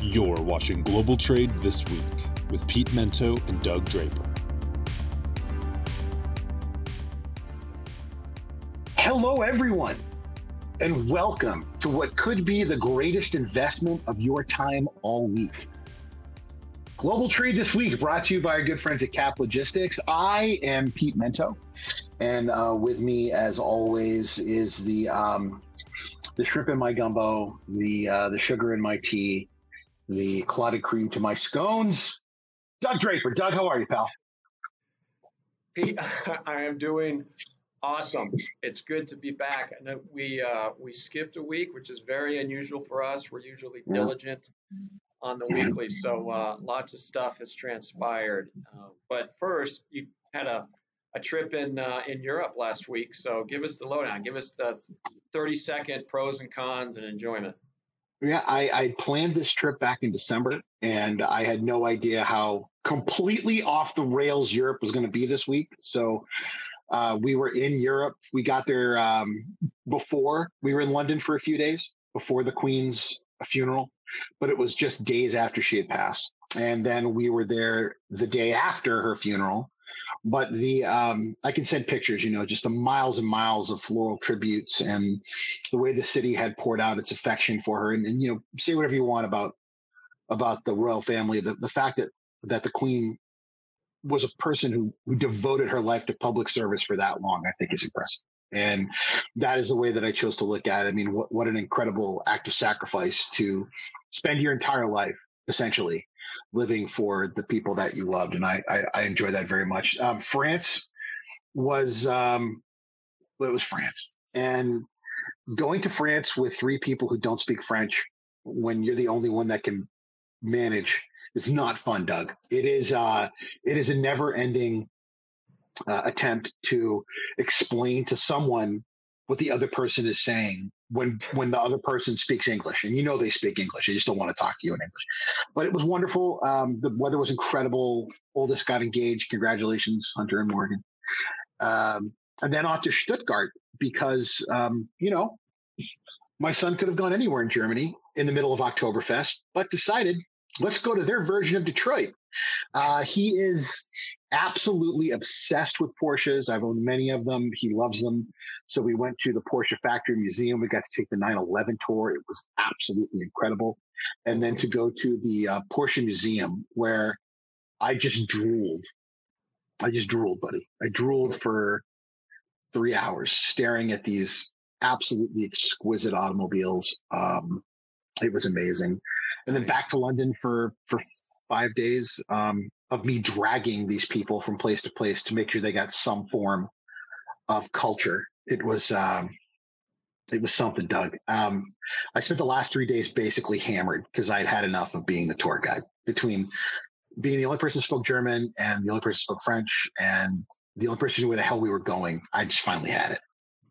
You're watching Global Trade This Week with Pete Mento and Doug Draper. Hello, everyone, and welcome to what could be the greatest investment of your time all week. Global Trade This Week brought to you by our good friends at Cap Logistics. I am Pete Mento, and uh, with me, as always, is the um, the shrimp in my gumbo, the uh, the sugar in my tea, the clotted cream to my scones. Doug Draper. Doug, how are you, pal? Pete, I am doing awesome. It's good to be back. And we uh, we skipped a week, which is very unusual for us. We're usually yeah. diligent on the weekly, so uh, lots of stuff has transpired. Uh, but first, you had a, a trip in uh, in Europe last week, so give us the lowdown. Give us the 30 second pros and cons and enjoyment. Yeah, I, I planned this trip back in December, and I had no idea how completely off the rails Europe was going to be this week. So uh, we were in Europe. We got there um, before we were in London for a few days before the Queen's funeral, but it was just days after she had passed. And then we were there the day after her funeral but the um, I can send pictures, you know, just the miles and miles of floral tributes and the way the city had poured out its affection for her, and, and you know, say whatever you want about about the royal family, the the fact that that the queen was a person who who devoted her life to public service for that long, I think is impressive. And that is the way that I chose to look at it. I mean, what, what an incredible act of sacrifice to spend your entire life essentially living for the people that you loved, and I I, I enjoy that very much. Um, France was um, well, it was France, and going to France with three people who don't speak French when you're the only one that can manage is not fun, Doug. It is uh, it is a never ending uh, attempt to explain to someone what the other person is saying when when the other person speaks English, and you know they speak English, they just don't want to talk to you in English. But it was wonderful. Um, the weather was incredible. Oldest got engaged. Congratulations, Hunter and Morgan. Um, and then off to Stuttgart because um, you know my son could have gone anywhere in Germany in the middle of Oktoberfest, but decided let's go to their version of Detroit. Uh, he is absolutely obsessed with Porsches. I've owned many of them. He loves them. So we went to the Porsche Factory Museum. We got to take the 911 tour. It was absolutely incredible. And then to go to the uh, Porsche Museum where I just drooled. I just drooled, buddy. I drooled for three hours staring at these absolutely exquisite automobiles. Um, it was amazing. And then back to London for, for five days um, of me dragging these people from place to place to make sure they got some form of culture. It was um, it was something, Doug. Um, I spent the last three days basically hammered because I'd had enough of being the tour guide. Between being the only person who spoke German and the only person who spoke French and the only person who knew where the hell we were going, I just finally had it.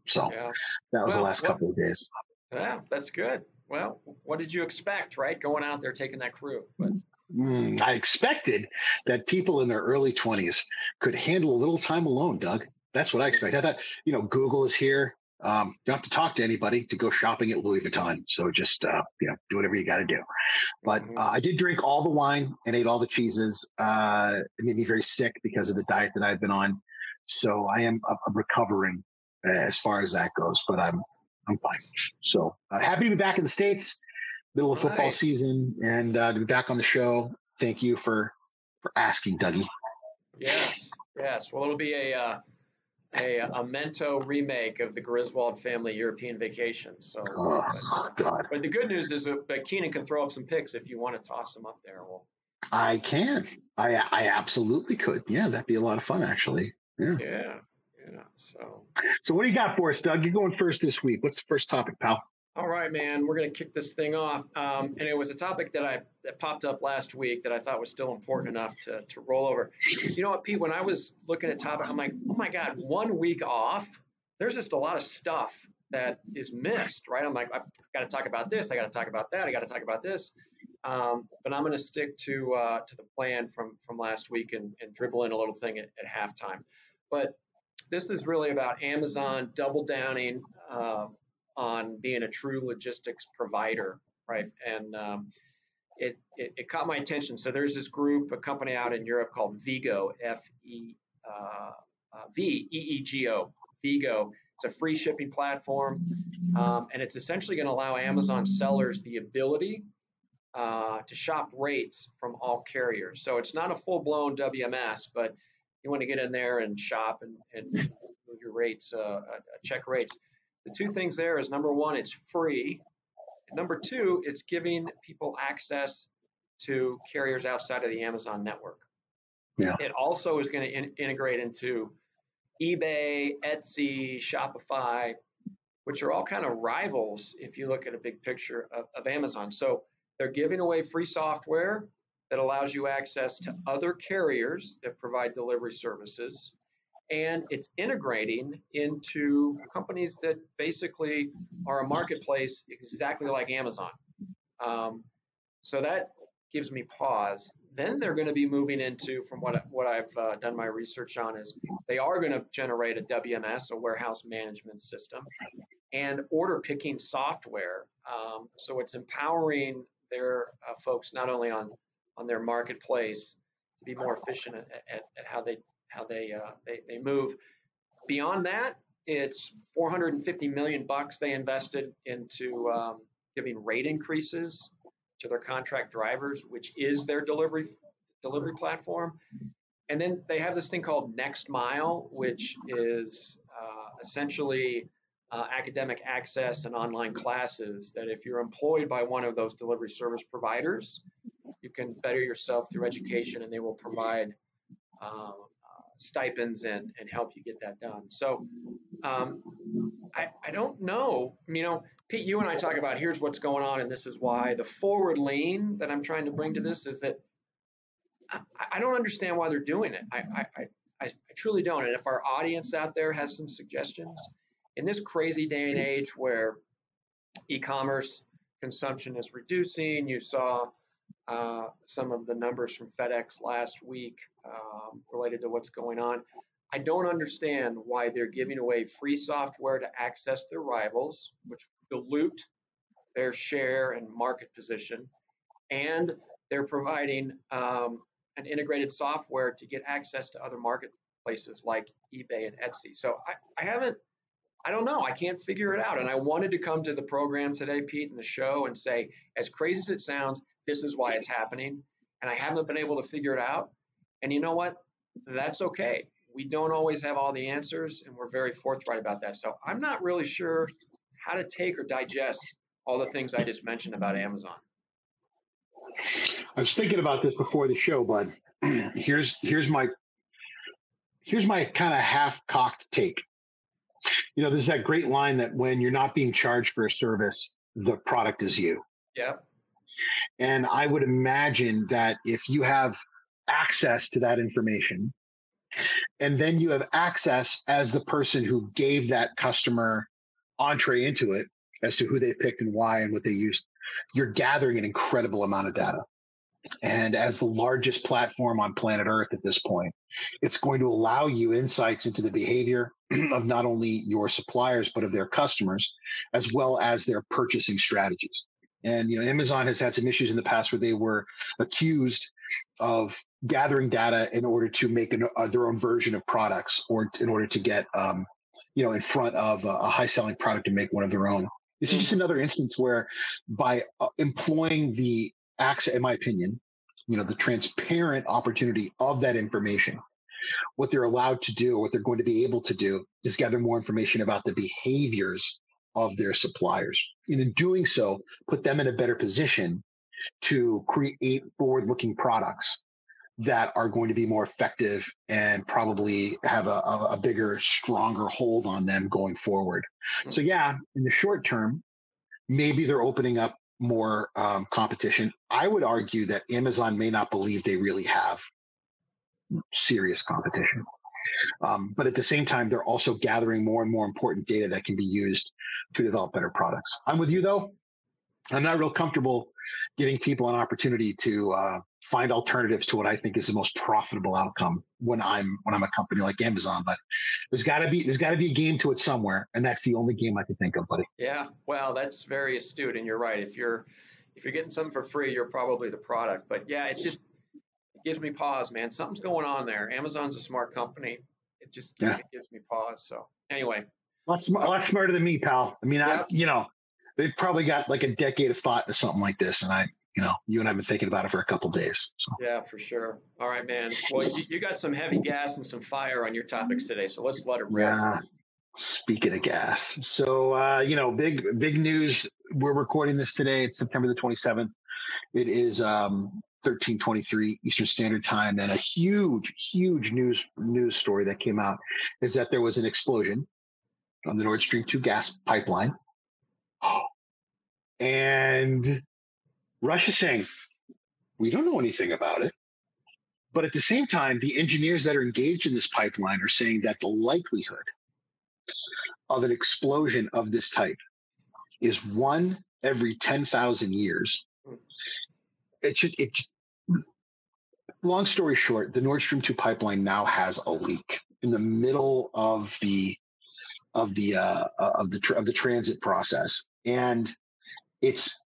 So yeah. that was well, the last well, couple of days. Yeah, that's good. Well, what did you expect, right? Going out there taking that crew, but Mm, I expected that people in their early 20s could handle a little time alone, Doug. That's what I expect. I thought, you know, Google is here. Um, you don't have to talk to anybody to go shopping at Louis Vuitton. So just, uh, you know, do whatever you got to do. But mm-hmm. uh, I did drink all the wine and ate all the cheeses. Uh, it made me very sick because of the diet that I've been on. So I am I'm recovering as far as that goes, but I'm, I'm fine. So uh, happy to be back in the States middle of football season and uh, to be back on the show. Thank you for for asking, Dougie. Yes, yes. Well, it'll be a uh, a, a Mento remake of the Griswold family European vacation. So, oh, but, God. but the good news is that Keenan can throw up some pics if you want to toss them up there. Well, I can. I I absolutely could. Yeah, that'd be a lot of fun, actually. Yeah. Yeah. Yeah. So. So what do you got for us, Doug? You're going first this week. What's the first topic, pal? All right, man, we're going to kick this thing off. Um, and it was a topic that I that popped up last week that I thought was still important enough to, to roll over. You know what, Pete? When I was looking at topic, I'm like, oh my God, one week off. There's just a lot of stuff that is missed, right? I'm like, I've got to talk about this. I got to talk about that. I got to talk about this. Um, but I'm going to stick to uh, to the plan from from last week and, and dribble in a little thing at, at halftime. But this is really about Amazon double downing. Uh, on being a true logistics provider, right? And um, it, it, it, caught my attention. So there's this group, a company out in Europe called Vigo, F E uh, uh, V E E G O, Veeqo. It's a free shipping platform, um, and it's essentially going to allow Amazon sellers the ability uh, to shop rates from all carriers. So it's not a full blown WMS, but you want to get in there and shop and, and move your rates, uh, uh, check rates. The two things there is number one, it's free. Number two, it's giving people access to carriers outside of the Amazon network. Yeah. It also is going to in- integrate into eBay, Etsy, Shopify, which are all kind of rivals if you look at a big picture of, of Amazon. So they're giving away free software that allows you access to other carriers that provide delivery services. And it's integrating into companies that basically are a marketplace exactly like Amazon. Um, so that gives me pause. Then they're going to be moving into, from what what I've uh, done my research on, is they are going to generate a WMS, a warehouse management system, and order picking software. Um, so it's empowering their uh, folks not only on on their marketplace to be more efficient at, at, at how they how they, uh, they they move. Beyond that, it's 450 million bucks they invested into um, giving rate increases to their contract drivers, which is their delivery delivery platform. And then they have this thing called Next Mile, which is uh, essentially uh, academic access and online classes that if you're employed by one of those delivery service providers, you can better yourself through education and they will provide um, stipends and, and help you get that done. So um, I, I don't know, you know, Pete, you and I talk about here's what's going on and this is why. The forward lean that I'm trying to bring to this is that I, I don't understand why they're doing it. I, I, I, I truly don't. And if our audience out there has some suggestions, in this crazy day and age where e-commerce consumption is reducing, you saw uh, some of the numbers from FedEx last week um, related to what's going on. I don't understand why they're giving away free software to access their rivals, which dilute their share and market position, and they're providing um, an integrated software to get access to other marketplaces like eBay and Etsy. So I, I haven't I don't know. I can't figure it out. And I wanted to come to the program today, Pete, and the show and say, as crazy as it sounds, this is why it's happening. And I haven't been able to figure it out. And you know what? That's okay. We don't always have all the answers, and we're very forthright about that. So I'm not really sure how to take or digest all the things I just mentioned about Amazon. I was thinking about this before the show, bud. here's here's my here's my kind of half cocked take you know, there's that great line that when you're not being charged for a service, the product is you. Yeah. And I would imagine that if you have access to that information, and then you have access as the person who gave that customer entree into it as to who they picked and why and what they used, you're gathering an incredible amount of data. And as the largest platform on planet Earth at this point, it's going to allow you insights into the behavior of not only your suppliers, but of their customers, as well as their purchasing strategies. And you know, Amazon has had some issues in the past where they were accused of gathering data in order to make an, uh, their own version of products, or in order to get, um, you know, in front of a, a high-selling product and make one of their own. This is just another instance where, by uh, employing the access, in my opinion, you know, the transparent opportunity of that information. What they're allowed to do, what they're going to be able to do is gather more information about the behaviors of their suppliers. And in doing so, put them in a better position to create forward looking products that are going to be more effective and probably have a, a, bigger, stronger hold on them going forward. So, yeah, in the short term, maybe they're opening up more um, competition. I would argue that Amazon may not believe they really have serious competition. Um, but at the same time, they're also gathering more and more important data that can be used to develop better products. I'm with you though. I'm not real comfortable giving people an opportunity to uh, find alternatives to what I think is the most profitable outcome when I'm when I'm a company like Amazon. But there's got to be there's got to be a game to it somewhere, and that's the only game I can think of, buddy. Yeah, well, that's very astute, and you're right. If you're if you're getting something for free, you're probably the product. But yeah, it's just gives me pause, man. Something's going on there. Amazon's a smart company. It just yeah. it gives me pause. So anyway, a lot, smart, a lot smarter than me, pal. I mean, I you know they've probably got like a decade of thought to something like this, and I you know, you and I've been thinking about it for a couple days. So. Yeah, for sure. All right, man. Well, you, you, got some heavy gas and some fire on your topics today, so let's let it rip. Yeah. Speaking of gas, so uh, you know, big big news. We're recording this today. It's September the 27th. It is um, 13:23 Eastern Standard Time, and a huge, huge news news story that came out is that there was an explosion on the Nord Stream 2 gas pipeline, and Russia saying, we don't know anything about it. But at the same time, the engineers that are engaged in this pipeline are saying that the likelihood of an explosion of this type is one every 10,000 years. It should, it, long story short, the Nord Stream 2 pipeline now has a leak in the middle of the of the uh, of the of the transit process, and it's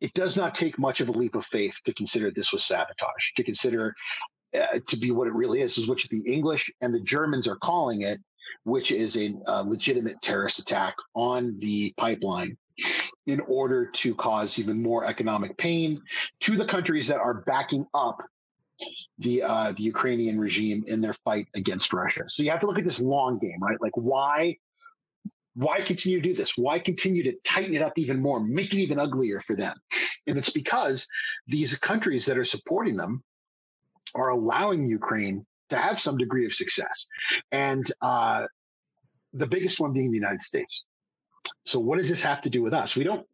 it does not take much of a leap of faith to consider this was sabotage, to consider uh, to be what it really is, is which the English and the Germans are calling it, which is a uh, legitimate terrorist attack on the pipeline in order to cause even more economic pain to the countries that are backing up the uh, the Ukrainian regime in their fight against Russia. So you have to look at this long game, right? Like why why continue to do this? Why continue to tighten it up even more, make it even uglier for them? And it's because these countries that are supporting them are allowing Ukraine to have some degree of success. And uh, the biggest one being the United States. So what does this have to do with us? We don't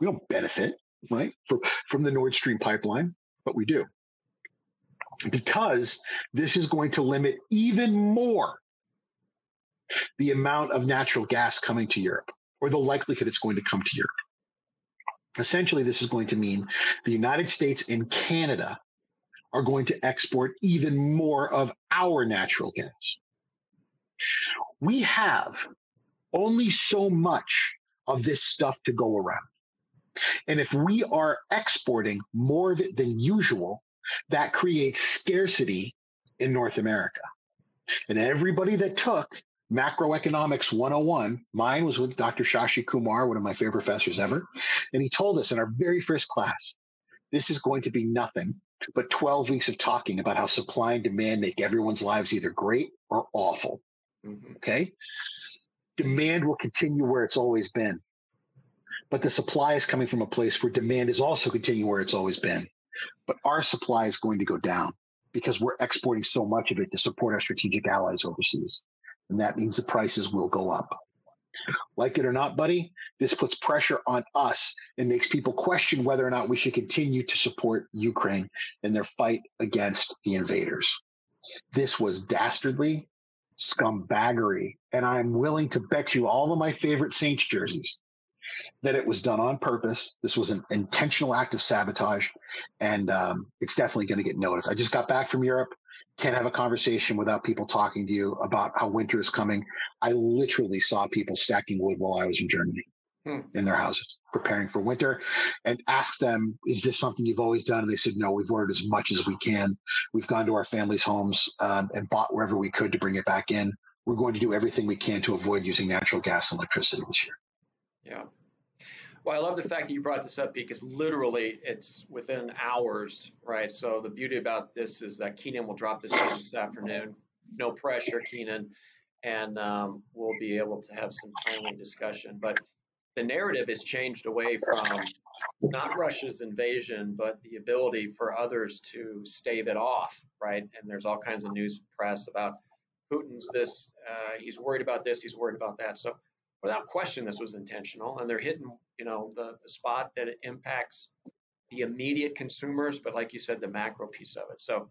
we don't benefit, right, from, from the Nord Stream pipeline, but we do. Because this is going to limit even more the amount of natural gas coming to Europe or the likelihood it's going to come to Europe. Essentially, this is going to mean the United States and Canada are going to export even more of our natural gas. We have only so much of this stuff to go around. And if we are exporting more of it than usual, that creates scarcity in North America. And everybody that took Macroeconomics 101. Mine was with Dr. Shashi Kumar, one of my favorite professors ever. And he told us in our very first class this is going to be nothing but 12 weeks of talking about how supply and demand make everyone's lives either great or awful. Mm-hmm. Okay. Demand will continue where it's always been. But the supply is coming from a place where demand is also continuing where it's always been. But our supply is going to go down because we're exporting so much of it to support our strategic allies overseas and that means the prices will go up. Like it or not, buddy, this puts pressure on us and makes people question whether or not we should continue to support Ukraine in their fight against the invaders. This was dastardly, scumbaggery, and I'm willing to bet you all of my favorite Saints jerseys that it was done on purpose. This was an intentional act of sabotage, and um, it's definitely going to get noticed. I just got back from Europe can't have a conversation without people talking to you about how winter is coming. I literally saw people stacking wood while I was in Germany hmm. in their houses, preparing for winter, and asked them, Is this something you've always done? And they said, No, we've ordered as much as we can. We've gone to our families' homes um, and bought wherever we could to bring it back in. We're going to do everything we can to avoid using natural gas and electricity this year. Yeah. Well, I love the fact that you brought this up because literally it's within hours, right? So the beauty about this is that Keenan will drop this this afternoon. No pressure, Keenan, and um, we'll be able to have some timely discussion. But the narrative has changed away from not Russia's invasion, but the ability for others to stave it off, right? And there's all kinds of news press about Putin's this, uh, he's worried about this, he's worried about that. So without question, this was intentional, and they're hitting, you know, the, the spot that it impacts the immediate consumers, but like you said, the macro piece of it. So,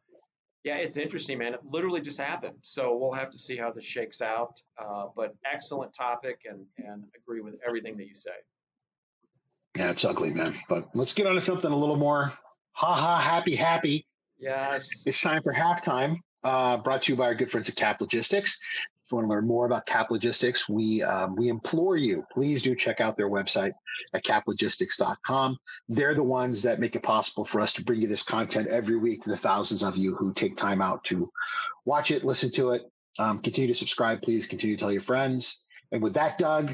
yeah, it's interesting, man. It literally just happened. So we'll have to see how this shakes out. Uh, but excellent topic, and and agree with everything that you say. Yeah, it's ugly, man. But let's get on to something a little more ha ha happy happy. Yes. It's time for halftime. Uh, brought to you by our good friends at Cap Logistics. If you want to learn more about Cap Logistics, we um, we implore you, please do check out their website at caplogistics.com. They're the ones that make it possible for us to bring you this content every week to the thousands of you who take time out to watch it, listen to it. Um, continue to subscribe, please. Continue to tell your friends. And with that, Doug,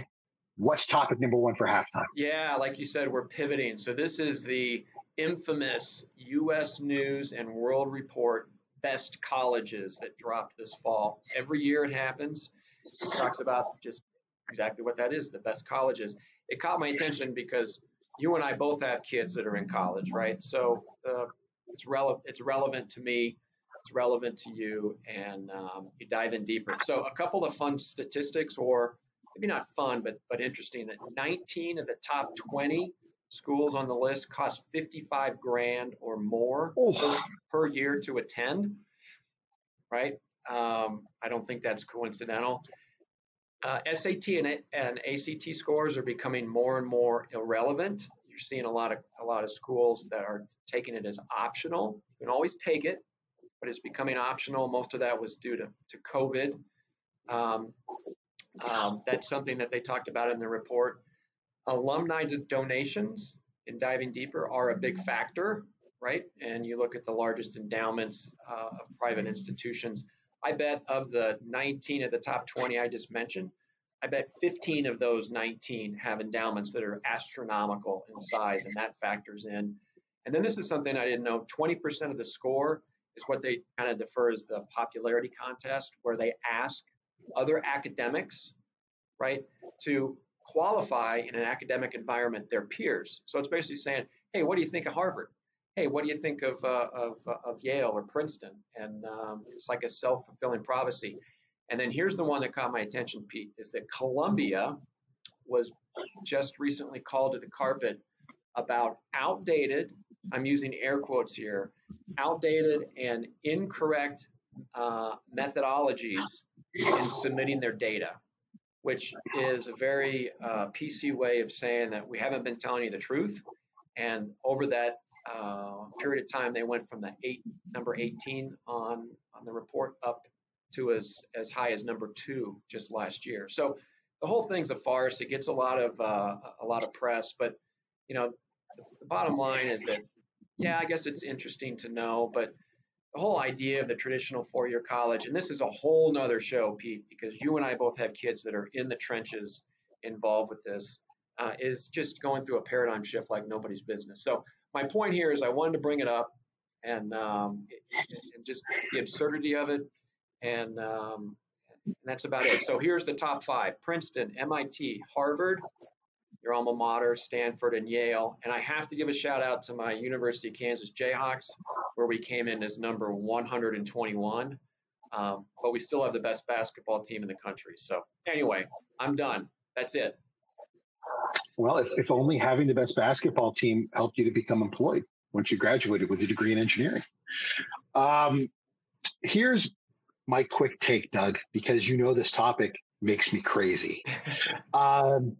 what's topic number one for halftime? Yeah, like you said, we're pivoting. So this is the infamous U.S. News and World Report best colleges that dropped this fall. Every year it happens. It talks about just exactly what that is, the best colleges. It caught my attention because you and I both have kids that are in college, right? So uh, it's relevant. It's relevant to me. It's relevant to you, and um, you dive in deeper. So a couple of fun statistics, or maybe not fun, but but interesting. That 19 of the top 20 schools on the list cost 55 grand or more per, per, year to attend, right? Um, I don't think that's coincidental. Uh, SAT and, and ACT scores are becoming more and more irrelevant. You're seeing a lot of a lot of schools that are taking it as optional. You can always take it, but it's becoming optional. Most of that was due to to COVID. Um, um, that's something that they talked about in the report. Alumni donations in diving deeper are a big factor, right? And you look at the largest endowments uh, of private institutions. I bet of the 19 of the top 20 I just mentioned, I bet 15 of those 19 have endowments that are astronomical in size, and that factors in. And then this is something I didn't know 20% of the score is what they kind of defer as the popularity contest, where they ask other academics, right, to qualify in an academic environment their peers. So it's basically saying, hey, what do you think of Harvard? Hey, what do you think of, uh, of, uh, of Yale or Princeton? And um, it's like a self fulfilling prophecy. And then here's the one that caught my attention, Pete, is that Columbia was just recently called to the carpet about outdated, I'm using air quotes here, outdated and incorrect uh, methodologies in submitting their data which is a very uh, PC way of saying that we haven't been telling you the truth. And over that uh, period of time, they went from the eight number 18 on on the report up to as as high as number two just last year. So the whole thing's a farce. It gets a lot of uh, a lot of press, but you know the, the bottom line is that yeah, I guess it's interesting to know, but the whole idea of the traditional four-year college, and this is a whole nother show, Pete, because you and I both have kids that are in the trenches involved with this, uh, is just going through a paradigm shift like nobody's business. So my point here is I wanted to bring it up and, um, and just the absurdity of it, and, um, and that's about it. So here's the top five: Princeton, MIT, Harvard, your alma mater, Stanford, and Yale. And I have to give a shout out to my University of Kansas Jayhawks, where we came in as number 121. Um, but we still have the best basketball team in the country. So, anyway, I'm done. That's it. Well, if, if only having the best basketball team helped you to become employed once you graduated with a degree in engineering. Um, here's my quick take, Doug, because you know this topic makes me crazy. um,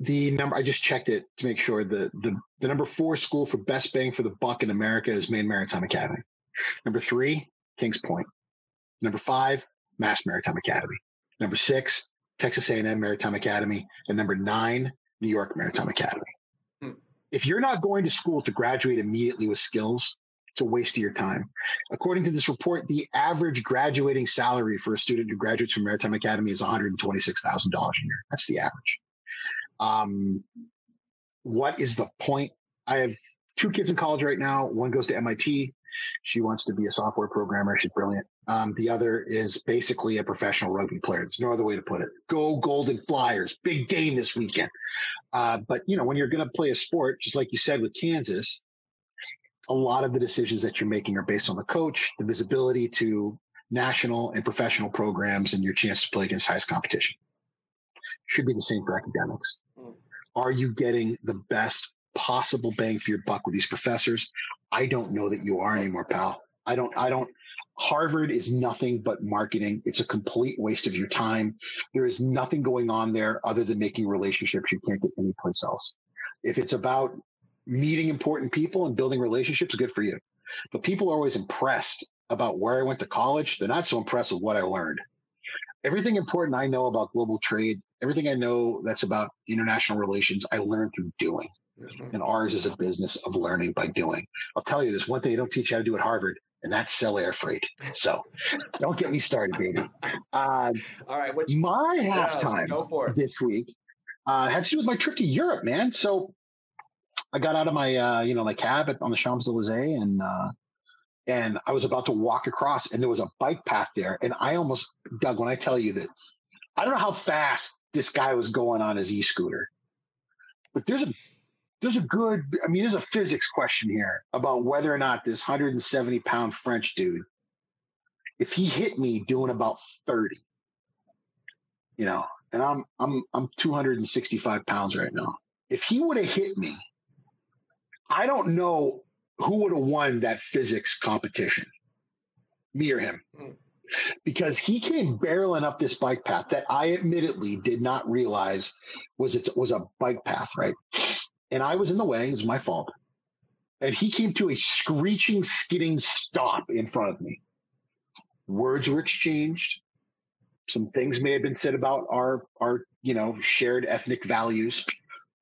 the number I just checked it to make sure the the the number four school for best bang for the buck in America is Maine Maritime Academy. Number three, Kings Point. Number five, Mass Maritime Academy. Number six, Texas A&M Maritime Academy, and number nine, New York Maritime Academy. Hmm. If you're not going to school to graduate immediately with skills, it's a waste of your time. According to this report, the average graduating salary for a student who graduates from Maritime Academy is $126,000 a year. That's the average. Um, what is the point? I have two kids in college right now. One goes to MIT. She wants to be a software programmer. She's brilliant. Um, the other is basically a professional rugby player. There's no other way to put it. Go Golden Flyers! Big game this weekend. Uh, but you know, when you're going to play a sport, just like you said with Kansas, a lot of the decisions that you're making are based on the coach, the visibility to national and professional programs, and your chance to play against highest competition. Should be the same for academics. Are you getting the best possible bang for your buck with these professors? I don't know that you are anymore, pal. I don't, I don't, Harvard is nothing but marketing. It's a complete waste of your time. There is nothing going on there other than making relationships you can't get anyplace else. If it's about meeting important people and building relationships, good for you. But people are always impressed about where I went to college. They're not so impressed with what I learned. Everything important I know about global trade, everything I know that's about international relations, I learned through doing. Mm-hmm. And ours is a business of learning by doing. I'll tell you, there's one thing they don't teach you how to do at Harvard, and that's sell air freight. So don't get me started, baby. Uh, All right. What's, my halftime go for it. this week uh, had to do with my trip to Europe, man. So I got out of my, uh, you know, my cab at, on the Champs Elysees and, uh, and I was about to walk across and there was a bike path there. And I almost, Doug, when I tell you that, I don't know how fast this guy was going on his e-scooter, but there's a there's a good, I mean, there's a physics question here about whether or not this 170 pound French dude, if he hit me doing about 30, you know, and I'm, I'm, I'm 265 pounds right now. If he would have hit me, I don't know who would have won that physics competition, me or him. Hmm. Because he came barreling up this bike path that I admittedly did not realize was it was a bike path, right? and I was in the way. It was my fault. And he came to a screeching, skidding stop in front of me. Words were exchanged. Some things may have been said about our our you know shared ethnic values,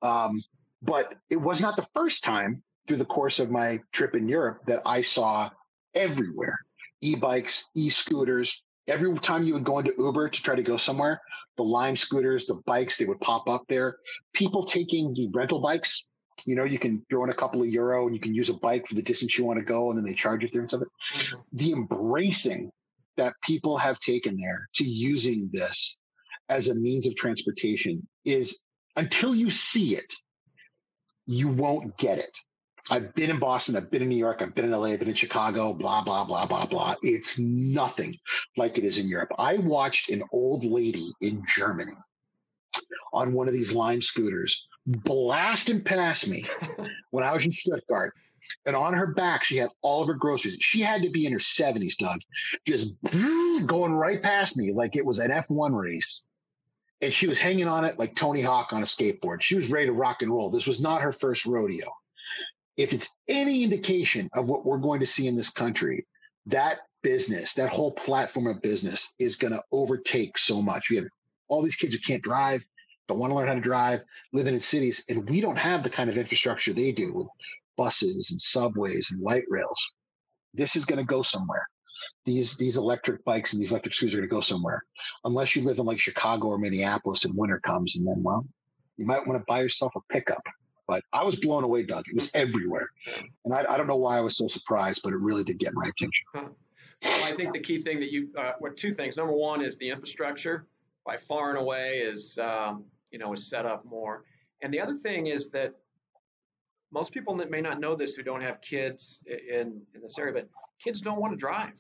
um, but it was not the first time through the course of my trip in Europe that I saw everywhere e-bikes, e-scooters. Every time you would go into Uber to try to go somewhere, the Lime scooters, the bikes, they would pop up there. People taking the rental bikes. You know, you can throw in a couple of euro and you can use a bike for the distance you want to go, and then they charge you for it. Mm-hmm. The embracing that people have taken there to using this as a means of transportation is until you see it, you won't get it. I've been in Boston, I've been in New York, I've been in LA, I've been in Chicago, blah, blah, blah, blah, blah. It's nothing like it is in Europe. I watched an old lady in Germany on one of these Lime scooters blasting past me when I was in Stuttgart. And on her back, she had all of her groceries. She had to be in her 70s, Doug, just going right past me like it was an F1 race. And she was hanging on it like Tony Hawk on a skateboard. She was ready to rock and roll. This was not her first rodeo if it's any indication of what we're going to see in this country, that business, that whole platform of business is going to overtake so much. We have all these kids who can't drive, don't want to learn how to drive, living in cities, and we don't have the kind of infrastructure they do with buses and subways and light rails. This is going to go somewhere. These these electric bikes and these electric scooters are going to go somewhere, unless you live in like Chicago or Minneapolis and winter comes, and then well, you might want to buy yourself a pickup but I was blown away, Doug. It was everywhere. And I, I don't know why I was so surprised, but it really did get my attention. Well, I think the key thing that you, uh, well, two things. Number one is the infrastructure by far and away is, um, you know, is set up more. And the other thing is that most people that may not know this who don't have kids in, in this area, but kids don't want to drive.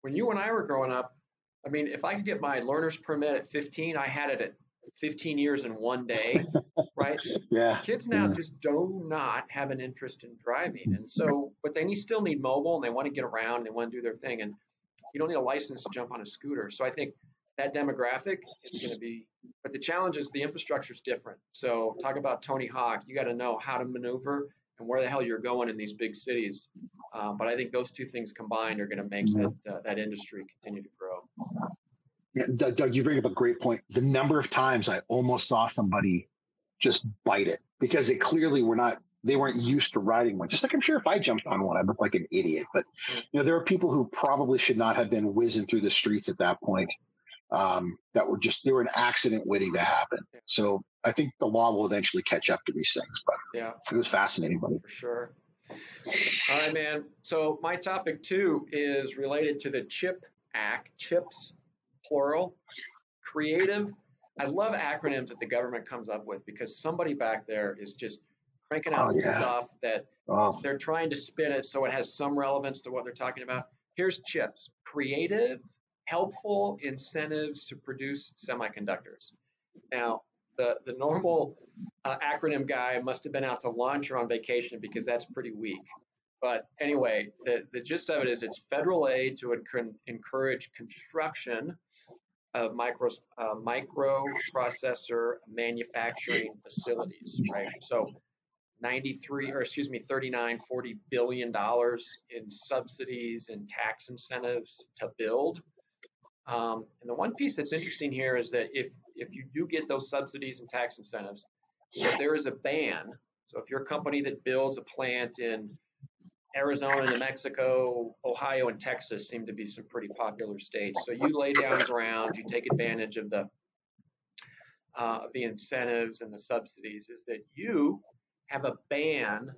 When you and I were growing up, I mean, if I could get my learner's permit at 15, I had it at 15 years in one day, right? yeah. Kids now yeah. just do not have an interest in driving. And so, but they need, still need mobile and they want to get around and they want to do their thing. And you don't need a license to jump on a scooter. So I think that demographic is going to be, but the challenge is the infrastructure is different. So talk about Tony Hawk, you got to know how to maneuver and where the hell you're going in these big cities. Um, but I think those two things combined are going to make that, uh, that industry continue to grow. Yeah, Doug, you bring up a great point. The number of times I almost saw somebody just bite it because they clearly were not they weren't used to riding one. Just like I'm sure if I jumped on one, I'd look like an idiot. But you know, there are people who probably should not have been whizzing through the streets at that point. Um, that were just they were an accident waiting to happen. So I think the law will eventually catch up to these things. But yeah, it was fascinating, buddy. For sure. All right, man. So my topic two is related to the CHIP Act, CHIPS plural. Creative. I love acronyms that the government comes up with because somebody back there is just cranking out oh, yeah. stuff that oh. they're trying to spin it so it has some relevance to what they're talking about. Here's CHIPS creative, helpful incentives to produce semiconductors. Now, the, the normal uh, acronym guy must have been out to lunch or on vacation because that's pretty weak. But anyway, the, the gist of it is it's federal aid to encourage construction of micro uh, microprocessor manufacturing facilities, right? So 93 or excuse me 39 40 billion dollars in subsidies and tax incentives to build um, and the one piece that's interesting here is that if if you do get those subsidies and tax incentives if there is a ban so if you're a company that builds a plant in Arizona, New Mexico, Ohio, and Texas seem to be some pretty popular states. So you lay down ground, you take advantage of the uh, the incentives and the subsidies. Is that you have a ban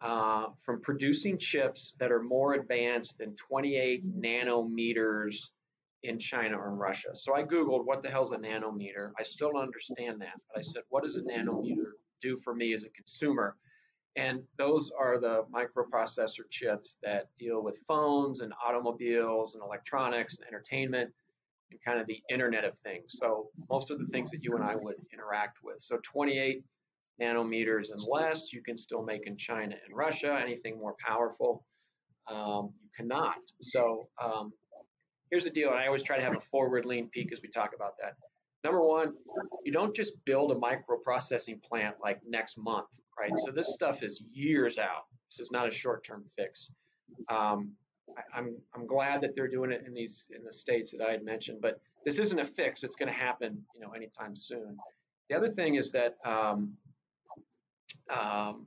uh, from producing chips that are more advanced than 28 nanometers in China or Russia. So I Googled what the hell's a nanometer. I still don't understand that, but I said, what does a nanometer do for me as a consumer? And those are the microprocessor chips that deal with phones and automobiles and electronics and entertainment and kind of the Internet of Things. So most of the things that you and I would interact with. So 28 nanometers and less, you can still make in China and Russia. Anything more powerful, um, you cannot. So um, here's the deal, and I always try to have a forward lean Pete as we talk about that. Number one, you don't just build a microprocessing plant like next month, right? So this stuff is years out. This is not a short-term fix. Um, I, am I'm, I'm glad that they're doing it in these in the states that I had mentioned, but this isn't a fix. It's going to happen, you know, anytime soon. The other thing is that um, um,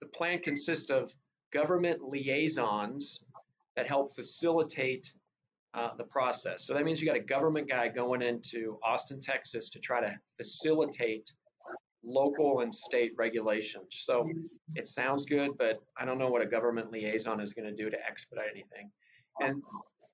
the plan consists of government liaisons that help facilitate uh, the process. So that means you got a government guy going into Austin, Texas to try to facilitate local and state regulations. So it sounds good, but I don't know what a government liaison is going to do to expedite anything. And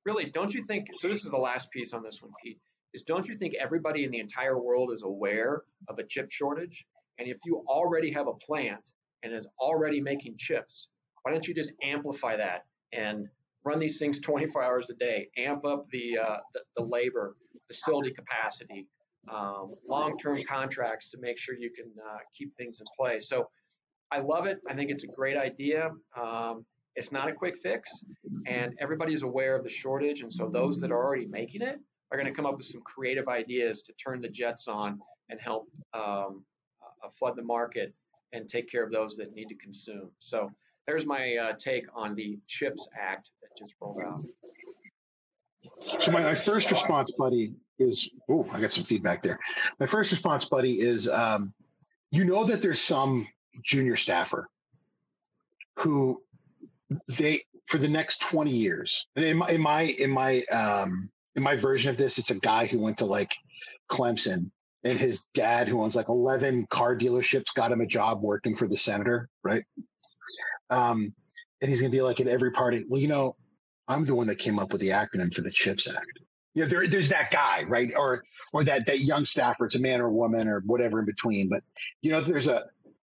really, don't you think? So this is the last piece on this one, Pete. Is don't you think everybody in the entire world is aware of a chip shortage? And if you already have a plant and is already making chips, why don't you just amplify that and run these things 24 hours a day, amp up the, uh, the, the, labor, facility capacity, um, long-term contracts to make sure you can uh, keep things in place. So I love it. I think it's a great idea. Um, it's not a quick fix, and everybody's aware of the shortage. And so those that are already making it are going to come up with some creative ideas to turn the jets on and help um, uh, flood the market and take care of those that need to consume. So there's my uh, take on the CHIPS Act that just rolled out. So my, my first response, buddy, is oh, I got some feedback there. My first response, buddy, is um, you know that there's some junior staffer who they for the next 20 years in my in my in my um in my version of this it's a guy who went to like clemson and his dad who owns like 11 car dealerships got him a job working for the senator right um and he's gonna be like in every party well you know i'm the one that came up with the acronym for the chips act you know, there, there's that guy, right? Or or that that young staffer, it's a man or a woman or whatever in between. But you know, there's a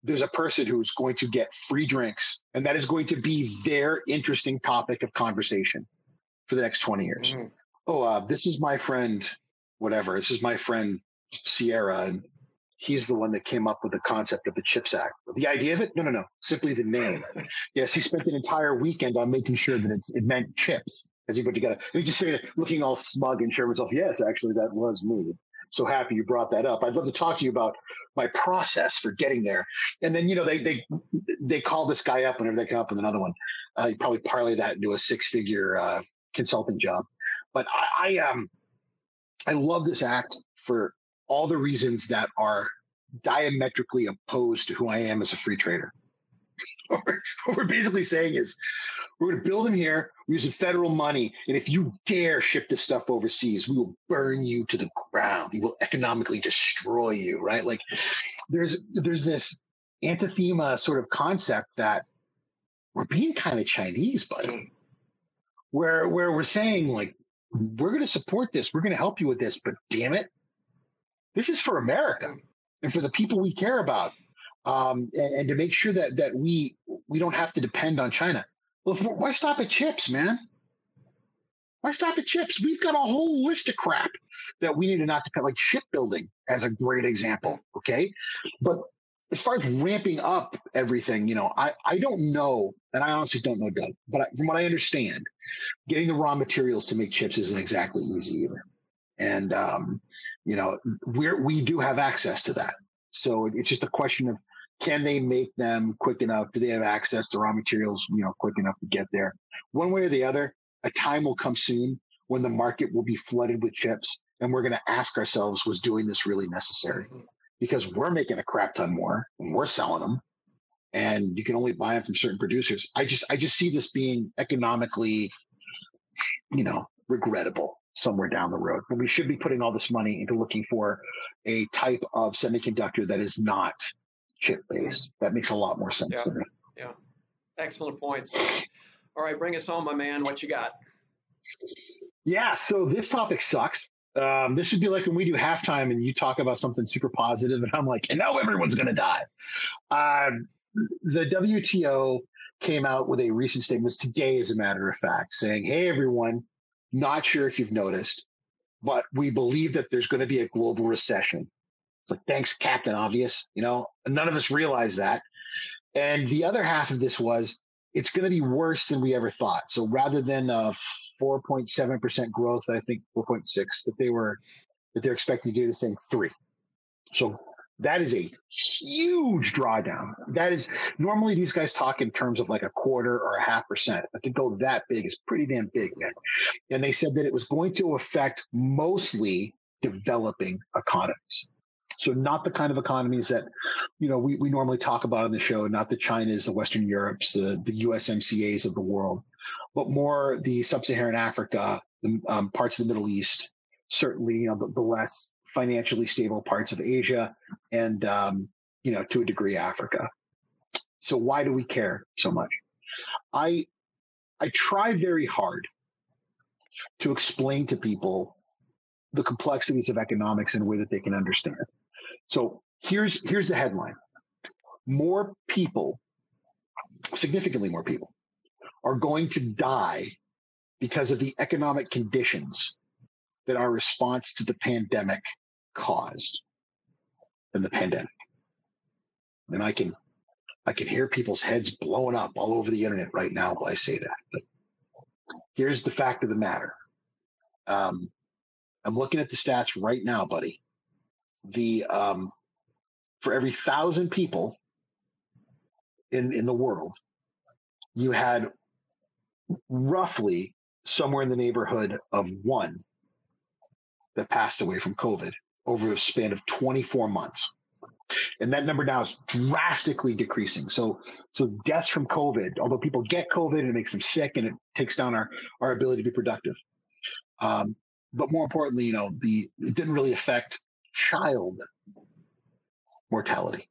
there's a person who's going to get free drinks, and that is going to be their interesting topic of conversation for the next 20 years. Mm-hmm. Oh, uh, this is my friend, whatever. This is my friend Sierra, and he's the one that came up with the concept of the CHIPS Act. The idea of it? No, no, no. Simply the name. yes, he spent an entire weekend on making sure that it's it meant chips as he put together. And he's just sitting looking all smug and sure of himself. Yes, actually, that was me. So happy you brought that up. I'd love to talk to you about my process for getting there. And then, you know, they they they call this guy up whenever they come up with another one. Uh, you probably parlay that into a six figure uh, consulting job. But I, I um I love this act for all the reasons that are diametrically opposed to who I am as a free trader. what we're basically saying is we're going to build them here. We're using federal money. And if you dare ship this stuff overseas, we will burn you to the ground. We will economically destroy you, right? Like there's there's this antithema sort of concept that we're being kind of Chinese, buddy. Where where we're saying like we're going to support this, we're going to help you with this, but damn it, this is for America and for the people we care about, um, and, and to make sure that that we we don't have to depend on China. Well, why stop at chips, man? Why stop at chips? We've got a whole list of crap that we need to not depend, like shipbuilding as a great example. Okay. But as far as ramping up everything, you know, I, I don't know, and I honestly don't know, Doug, but from what I understand, getting the raw materials to make chips isn't exactly easy either. And, um, you know, we're, we do have access to that. So it's just a question of can they make them quick enough? Do they have access to raw materials, you know, quick enough to get there? One way or the other, a time will come soon when the market will be flooded with chips and we're going to ask ourselves, was doing this really necessary? Mm-hmm. Because we're making a crap ton more and we're selling them and you can only buy them from certain producers. I just, I just see this being economically, you know, regrettable somewhere down the road. But we should be putting all this money into looking for a type of semiconductor that is not chip based. That makes a lot more sense yeah. to me. Yeah. Excellent points. All right, bring us home, my man. What you got? Yeah, so this topic sucks. Um, this would be like when we do halftime and you talk about something super positive, and I'm like, and now everyone's going to die. Uh, the WTO came out with a recent statement today, as a matter of fact, saying, hey, everyone, not sure if you've noticed, but we believe that there's going to be a global recession. It's like, thanks, Captain Obvious. You know, none of us realized that. And the other half of this was it's going to be worse than we ever thought. So rather than uh, a 4.7% growth, I think 4.6 that they were that they're expecting to do, the same three. So that is a huge drawdown. That is normally these guys talk in terms of like a quarter or a half percent, but to go that big is pretty damn big, man. And they said that it was going to affect mostly developing economies. So not the kind of economies that, you know, we, we normally talk about on the show, not the Chinas, the Western Europes, the, the USMCAs of the world, but more the sub-Saharan Africa, the um, parts of the Middle East, certainly, you know, the, the less financially stable parts of Asia and, um, you know, to a degree, Africa. So why do we care so much? I, I try very hard to explain to people the complexities of economics in a way that they can understand. So here's here's the headline. More people, significantly more people, are going to die because of the economic conditions that our response to the pandemic caused than the pandemic. And I can I can hear people's heads blowing up all over the internet right now while I say that. But here's the fact of the matter. Um, I'm looking at the stats right now, buddy the um, for every thousand people in in the world, you had roughly somewhere in the neighborhood of one that passed away from COVID over a span of 24 months. And that number now is drastically decreasing. So, so deaths from COVID, although people get COVID and it makes them sick and it takes down our, our ability to be productive. Um, but more importantly, you know, the, it didn't really affect child mortality.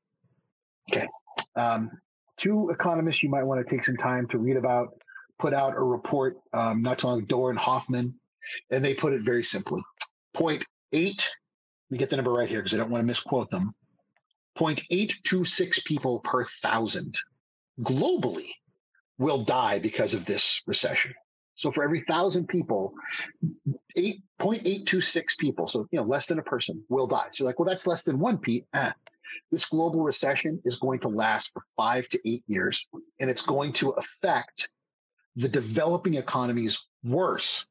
Okay. Um, two economists you might want to take some time to read about put out a report um, not too long ago, Doran Hoffman, and they put it very simply. Point eight, let me get the number right here because I don't want to misquote them. 0.826 people per thousand globally will die because of this recession. So for every thousand people, 8.826 people, so you know less than a person, will die. So you're like, well, that's less than one, Pete. Ah, this global recession is going to last for five to eight years, and it's going to affect the developing economies worse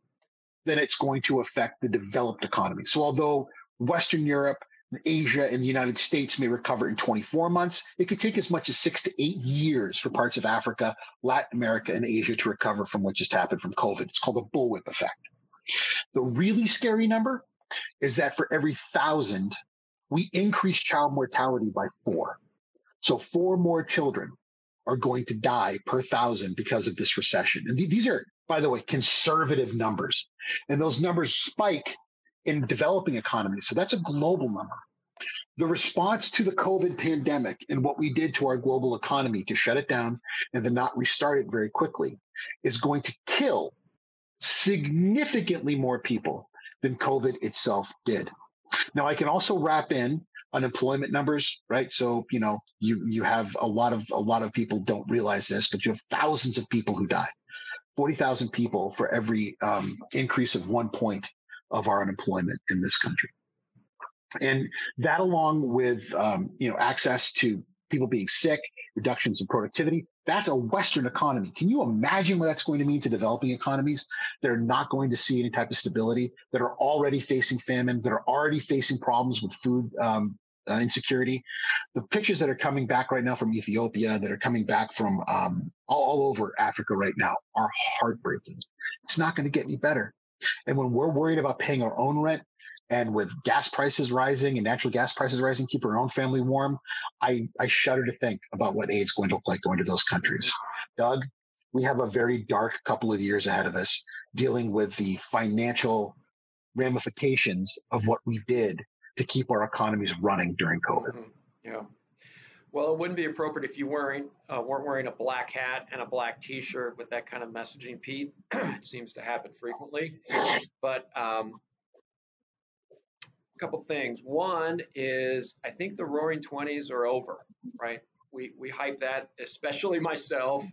than it's going to affect the developed economies. So although Western Europe Asia and the United States may recover in 24 months. It could take as much as six to eight years for parts of Africa, Latin America, and Asia to recover from what just happened from COVID. It's called the bullwhip effect. The really scary number is that for every thousand, we increase child mortality by four. So four more children are going to die per thousand because of this recession. And th- these are, by the way, conservative numbers. And those numbers spike in developing economies. So that's a global number. The response to the COVID pandemic and what we did to our global economy to shut it down and then not restart it very quickly is going to kill significantly more people than COVID itself did. Now, I can also wrap in unemployment numbers, right? So, you know, you, you have a lot of, a lot of people don't realize this, but you have thousands of people who die. 40,000 people for every um, increase of one point of our unemployment in this country. And that, along with um, you know access to people being sick, reductions in productivity, that's a Western economy. Can you imagine what that's going to mean to developing economies that are not going to see any type of stability, that are already facing famine, that are already facing problems with food, um, uh, insecurity. The pictures that are coming back right now from Ethiopia, that are coming back from um, all, all over Africa right now, are heartbreaking. It's not going to get any better. And when we're worried about paying our own rent, and with gas prices rising and natural gas prices rising, keep our own family warm, I, I shudder to think about what aid's going to look like going to those countries. Doug, we have a very dark couple of years ahead of us dealing with the financial ramifications of what we did to keep our economies running during COVID. Mm-hmm. Yeah. Well, it wouldn't be appropriate if you weren't uh, weren't wearing a black hat and a black T-shirt with that kind of messaging, Pete. it seems to happen frequently. But um, a couple things. One is I think the Roaring Twenties are over. Right? We we hype that, especially myself,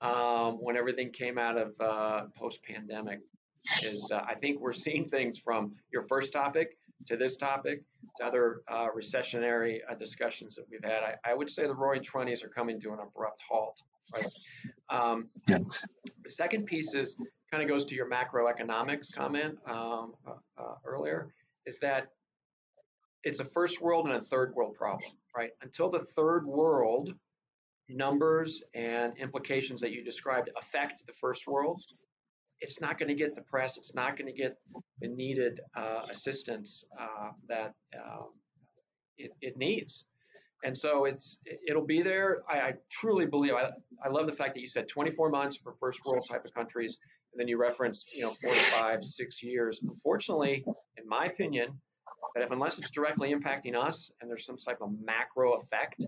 um, when everything came out of uh, post-pandemic. Is uh, I think we're seeing things from your first topic to this topic, to other uh, recessionary uh, discussions that we've had, I, I, would say the roaring 20s are coming to an abrupt halt. Right? Um, yes. The second piece is kind of goes to your macroeconomics comment um, uh, uh, earlier, is that it's a first world and a third world problem, right? Until the third world numbers and implications that you described affect the first world, it's not going to get the press. It's not going to get the needed uh, assistance uh, that um, it, it, needs. And so it's it'll be there. I, I truly believe. I, I love the fact that you said 24 months for first world type of countries, and then you referenced you know four to five, six years. Unfortunately, in my opinion, that if unless it's directly impacting us and there's some type of macro effect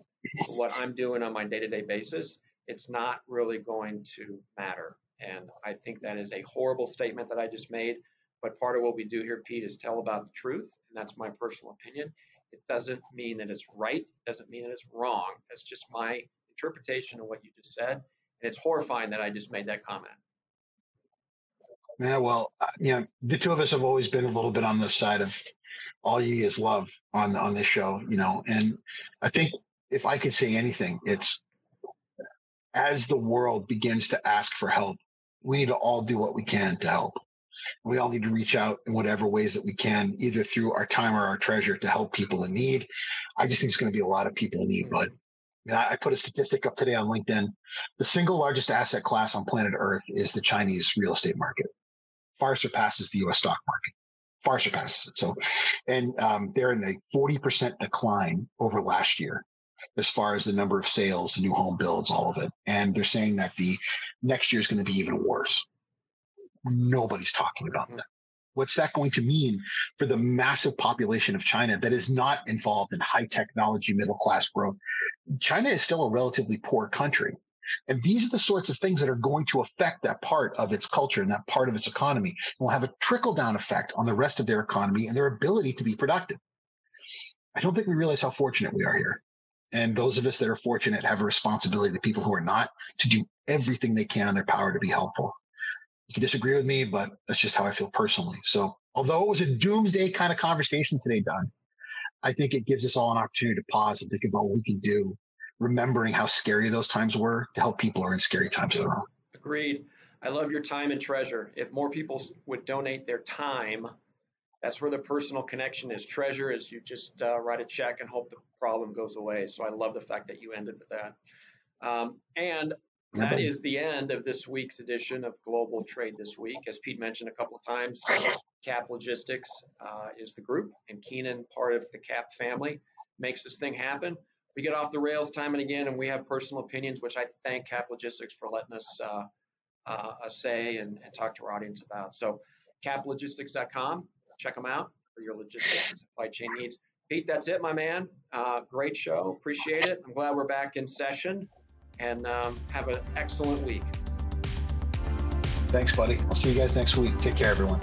what I'm doing on my day-to-day basis, it's not really going to matter. And I think that is a horrible statement that I just made. But part of what we do here, Pete, is tell about the truth. And that's my personal opinion. It doesn't mean that it's right, it doesn't mean that it's wrong. That's just my interpretation of what you just said. And it's horrifying that I just made that comment. Yeah, well, uh, you know, the two of us have always been a little bit on the side of all you is love on on this show, you know, and I think if I could say anything, it's as the world begins to ask for help, we need to all do what we can to help. We all need to reach out in whatever ways that we can, either through our time or our treasure to help people in need. I just think it's going to be a lot of people in need, but I put a statistic up today on LinkedIn. The single largest asset class on planet Earth is the Chinese real estate market. Far surpasses the U.S. stock market. Far surpasses it. So, and um, they're in a 40% decline over last year as far as the number of sales, new home builds, all of it. And they're saying that the next year is going to be even worse. Nobody's talking about mm-hmm. that. What's that going to mean for the massive population of China that is not involved in high technology middle class growth? China is still a relatively poor country. And these are the sorts of things that are going to affect that part of its culture and that part of its economy and will have a trickle down effect on the rest of their economy and their ability to be productive. I don't think we realize how fortunate we are here. And those of us that are fortunate have a responsibility to people who are not to do everything they can in their power to be helpful. You can disagree with me, but that's just how I feel personally. So, although it was a doomsday kind of conversation today, Don, I think it gives us all an opportunity to pause and think about what we can do, remembering how scary those times were to help people who are in scary times of their own. Agreed. I love your time and treasure. If more people would donate their time that's where the personal connection is. Treasure is you just uh, write a check and hope the problem goes away. So I love the fact that you ended with that. Um, and that is the end of this week's edition of Global Trade This Week. As Pete mentioned a couple of times, Cap Logistics uh, is the group, and Keenan, part of the Cap family, makes this thing happen. We get off the rails time and again, and we have personal opinions, which I thank Cap Logistics for letting us uh, uh, say and, and, talk to our audience about. So, caplogistics.com check them out for your logistics and supply chain needs. Pete, that's it, my man. Uh, great show. Appreciate it. I'm glad we're back in session and um, have an excellent week. Thanks, buddy. I'll see you guys next week. Take care, everyone.